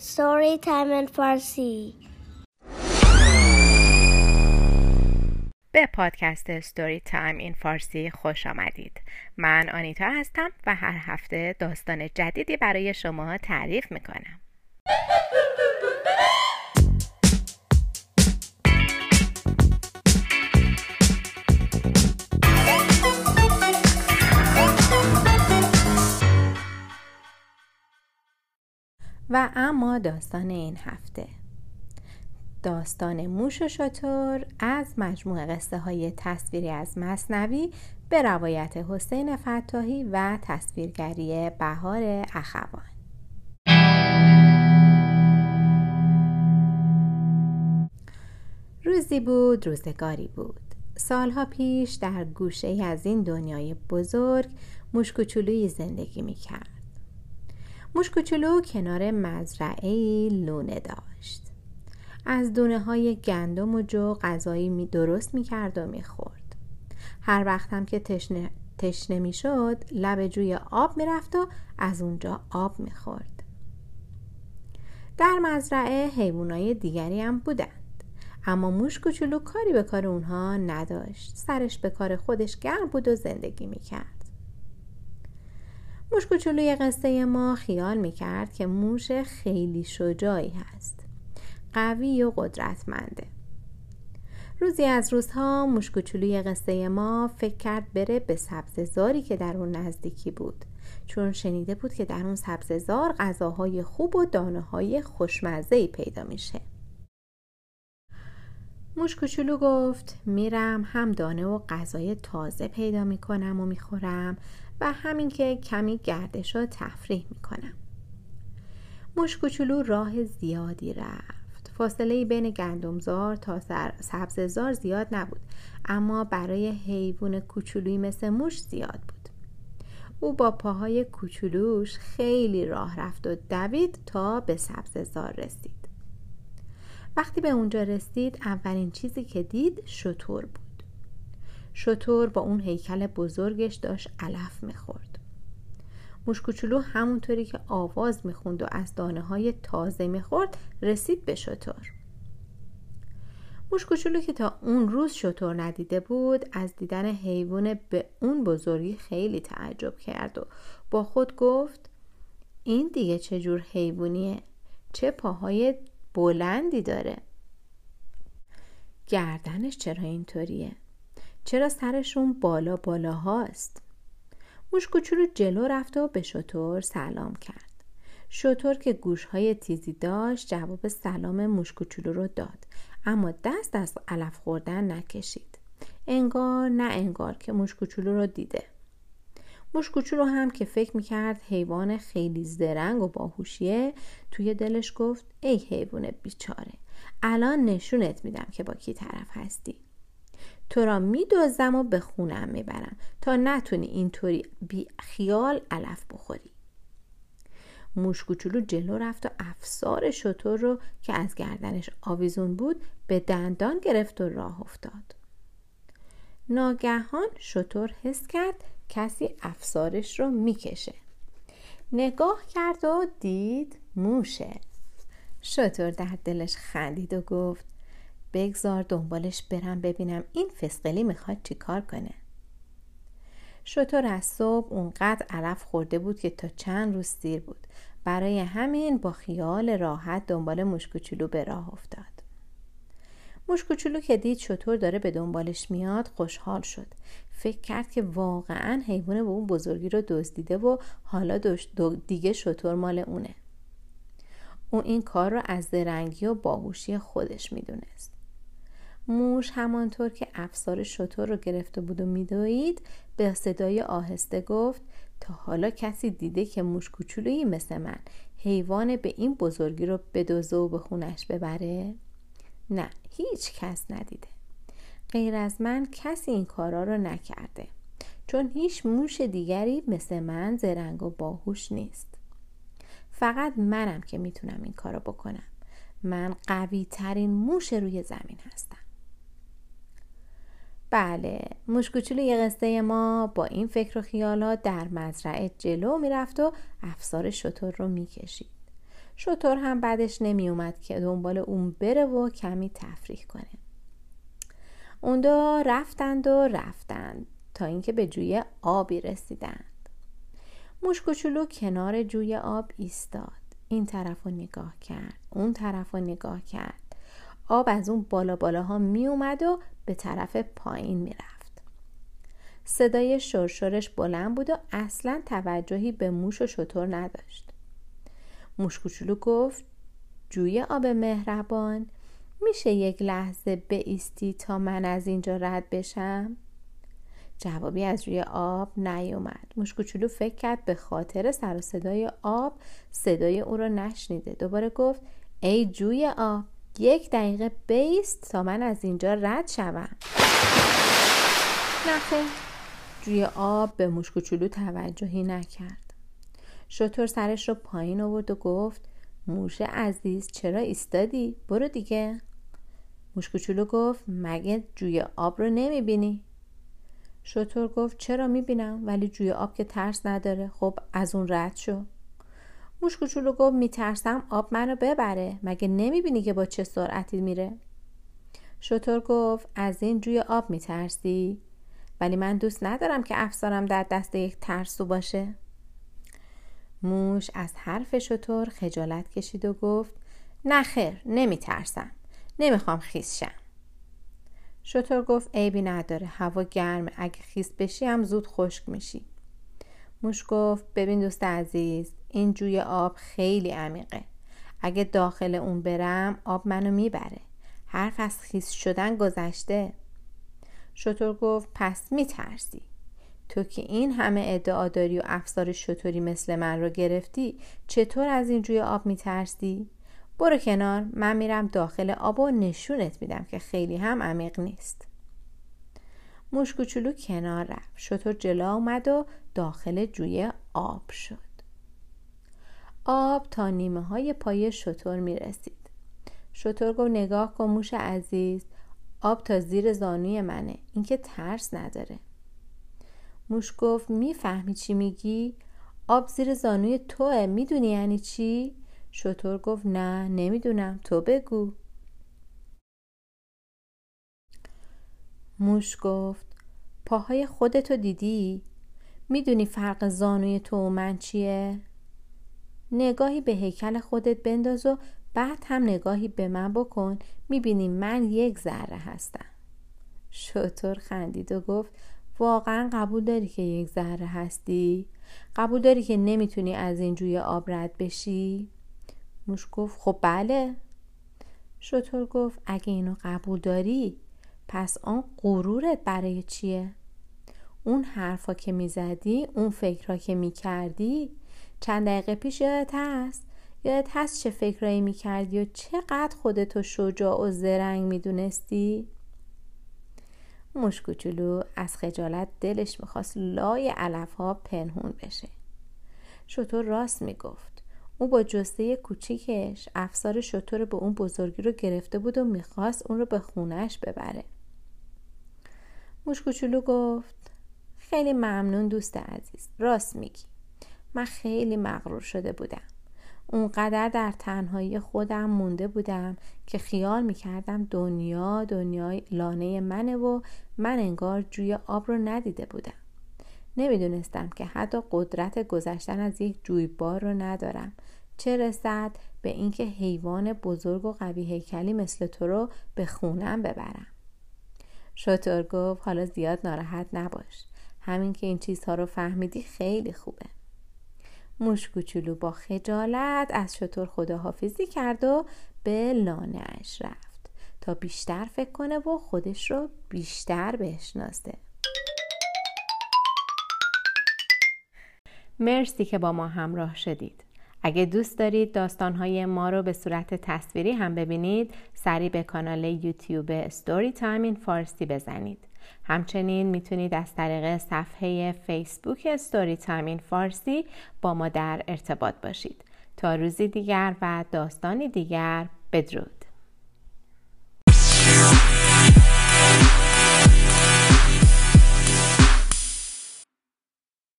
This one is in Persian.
Story Time in Farsi. به پادکست ستوری تایم این فارسی خوش آمدید. من آنیتا هستم و هر هفته داستان جدیدی برای شما تعریف می‌کنم. و اما داستان این هفته. داستان موش و شطور از مجموع قصه های تصویری از مصنوی به روایت حسین فتاحی و تصویرگری بهار اخوان. روزی بود روزگاری بود. سالها پیش در گوشه از این دنیای بزرگ مشکوچولوی زندگی می کرد مشکوچولو کنار مزرعه لونه داشت از دونه های گندم و جو غذایی می درست می کرد و می خورد. هر وقت هم که تشنه, تشنه می لب جوی آب می رفت و از اونجا آب می خورد. در مزرعه حیوانای دیگری هم بودند اما موش کوچولو کاری به کار اونها نداشت سرش به کار خودش گرم بود و زندگی می کرد موش کوچولوی قصه ما خیال می کرد که موش خیلی شجاعی هست. قوی و قدرتمنده. روزی از روزها مشکوچولوی قصه ما فکر کرد بره به سبززاری که در اون نزدیکی بود. چون شنیده بود که در اون سبززار غذاهای خوب و دانه های خوشمزه پیدا میشه. موش گفت میرم هم دانه و غذای تازه پیدا می‌کنم و می‌خورم و همین که کمی گردش و تفریح می‌کنم. موش راه زیادی رفت. فاصله بین گندمزار تا سبززار زیاد نبود اما برای حیوان کوچولویی مثل موش زیاد بود. او با پاهای کوچولوش خیلی راه رفت و دوید تا به سبززار رسید. وقتی به اونجا رسید اولین چیزی که دید شطور بود. شطور با اون هیکل بزرگش داشت علف می‌خورد. موشکوچولو همونطوری که آواز می‌خوند و از دانه های تازه می‌خورد رسید به شطور. موشکوچولو که تا اون روز شطور ندیده بود از دیدن حیوان به اون بزرگی خیلی تعجب کرد و با خود گفت این دیگه چه جور حیوانیه؟ چه پاهای بلندی داره. گردنش چرا اینطوریه؟ چرا سرشون بالا بالا هاست موش کوچولو جلو رفت و به شطور سلام کرد. شطور که گوشهای تیزی داشت جواب سلام موش کوچولو رو داد. اما دست از علف خوردن نکشید. انگار نه انگار که موش کوچولو رو دیده. موش کوچولو هم که فکر می‌کرد حیوان خیلی زرنگ و باهوشیه توی دلش گفت ای حیوان بیچاره الان نشونت میدم که با کی طرف هستی. تو را میدوزم و به خونم می‌برم تا نتونی اینطوری بی خیال علف بخوری. موش کوچولو جلو رفت و افسار شطور رو که از گردنش آویزون بود به دندان گرفت و راه افتاد. ناگهان شطور حس کرد کسی افسارش رو می‌کشه. نگاه کرد و دید موشه. شطور در دلش خندید و گفت بگذار دنبالش برم ببینم این فسقلی می‌خواد چی کار کنه. شطور از صبح اونقدر علف خورده بود که تا چند روز دیر بود. برای همین با خیال راحت دنبال مشکوچولو به راه افتاد. مشکوچولو که دید شطور داره به دنبالش میاد خوشحال شد. فکر کرد که واقعا حیوان به اون بزرگی رو دزدیده و حالا دیگه شطور مال اونه. او این کار رو از درنگی و باهوشی خودش می‌دونست. موش همانطور که افسار شطور رو گرفته بود و میدوید به صدای آهسته گفت تا حالا کسی دیده که موش کوچولویی مثل من حیوان به این بزرگی رو بدوزه و به خونش ببره؟ نه هیچ کس ندیده. غیر از من کسی این کارا رو نکرده. چون هیچ موش دیگری مثل من زرنگ و باهوش نیست. فقط منم که می‌تونم این کارو بکنم. من قوی ترین موش روی زمین هستم. بله مشکوچولوی قصه ما با این فکر و خیالات در مزرعه جلو می‌رفت و افسار شطور رو می‌کشید. شطور هم بعدش نمی اومد که دنبال اون بره و کمی تفریح کنه. اون دو رفتند و رفتند تا اینکه به جوی آبی رسیدند. موش کوچولو کنار جوی آب ایستاد. این طرف رو نگاه کرد اون طرف رو نگاه کرد. آب از اون بالا بالاها می اومد و به طرف پایین می رفت صدای شرشرش بلند بود و اصلا توجهی به موش و شطور نداشت. موش کوچولو گفت جوی آب مهربان میشه یک لحظه بیستی تا من از اینجا رد بشم؟ جوابی از روی آب نیومد. موش کوچولو فکر کرد به خاطر سر و صدای آب صدای او را نشنیده. دوباره گفت ای جوی آب یک دقیقه بیست تا من از اینجا رد شوم. نخه جوی آب به موش کوچولو توجهی نکرد. شطور سرش رو پایین آورد و گفت موش عزیز چرا ایستادی؟ برو دیگه. موش کوچولو گفت مگه جوی آب رو نمی‌بینی؟ شطور گفت چرا می‌بینم ولی جوی آب که ترس نداره. خب از اون رد شو. موش کوچولو گفت میترسم آب منو ببره. مگه نمی‌بینی که با چه سرعتی میره؟ شطور گفت از این جوی آب میترسی ولی من دوست ندارم که افسارم در دست یک ترسو باشه. موش از حرف شطور خجالت کشید و گفت نه خیر نمیترسم. نمی‌خوام خیس شم. شطور گفت عیبی نداره. هوا گرمه اگه خیس بشی هم زود خشک میشی. موش گفت ببین دوست عزیز این جوی آب خیلی عمیقه. اگه داخل اون برم آب منو می‌بره. حرف از خیس شدن گذشته. شطور گفت پس میترسی. تو که این همه ادعا داری و افسار شطوری مثل من رو گرفتی چطور از این جوی آب میترسی؟ برو کنار من میرم داخل آب و نشونت میدم که خیلی هم عمیق نیست. موش کوچولو کنار رفت. شطور جلو اومد و داخل جوی آب شد. آب تا نیمه های پای شطور می رسید شطور گفت نگاه کن موش عزیز آب تا زیر زانوی منه. اینکه ترس نداره. موش گفت می‌فهمی چی میگی؟ آب زیر زانوی توه می‌دونی یعنی چی؟ شطور گفت نه نمی‌دونم تو بگو موش گفت پاهای خودتو دیدی؟ می‌دونی فرق زانوی تو و من چیه؟ نگاهی به هیکل خودت بنداز و بعد هم نگاهی به من بکن می‌بینی من یک ذره هستم شطور خندید و گفت واقعا قبول داری که یک ذره هستی؟ قبول داری که نمی‌تونی از این جوی آب رد بشی؟ موش گفت خب بله شطور گفت اگه اینو قبول داری پس آن غرورت برای چیه؟ اون حرفا که می‌زدی اون فکرها که می‌کردی چند دقیقه پیش یادت هست یادت هست چه فکرایی می‌کردی و چقدر خودتو شجاع و زرنگ می‌دونستی؟ موش کوچولو از خجالت دلش می‌خواست لای علف ها پنهون بشه. شطور راست می‌گفت. او با جسته کوچیکش افسار شطور به اون بزرگی رو گرفته بود و می‌خواست اون رو به خونش ببره. موش کوچولو گفت خیلی ممنون دوست عزیز راست میگی. من خیلی مغرور شده بودم. اونقدر در تنهایی خودم مونده بودم که خیال می‌کردم دنیا دنیای لانه منه و من انگار جوی آب رو ندیده بودم. نمی‌دونستم که حتی قدرت گذشتن از یک جویبار رو ندارم. چه رسد به اینکه حیوان بزرگ و قوی هیکلی مثل تو رو به خونم ببرم. شطور گفت حالا زیاد ناراحت نباش. همین که این چیزها رو فهمیدی خیلی خوبه. موش کوچولو با خجالت از شطور خداحافظی کرد و به لانه اش رفت تا بیشتر فکر کنه و خودش رو بیشتر بشناسه. مرسی که با ما همراه شدید. اگه دوست دارید داستانهای ما رو به صورت تصویری هم ببینید سری به کانال یوتیوب ستوری تایم این فارسی بزنید. همچنین می‌تونید از طریق صفحه فیسبوک ستوری تایم فارسی با ما در ارتباط باشید. تا روزی دیگر و داستانی دیگر بدرود.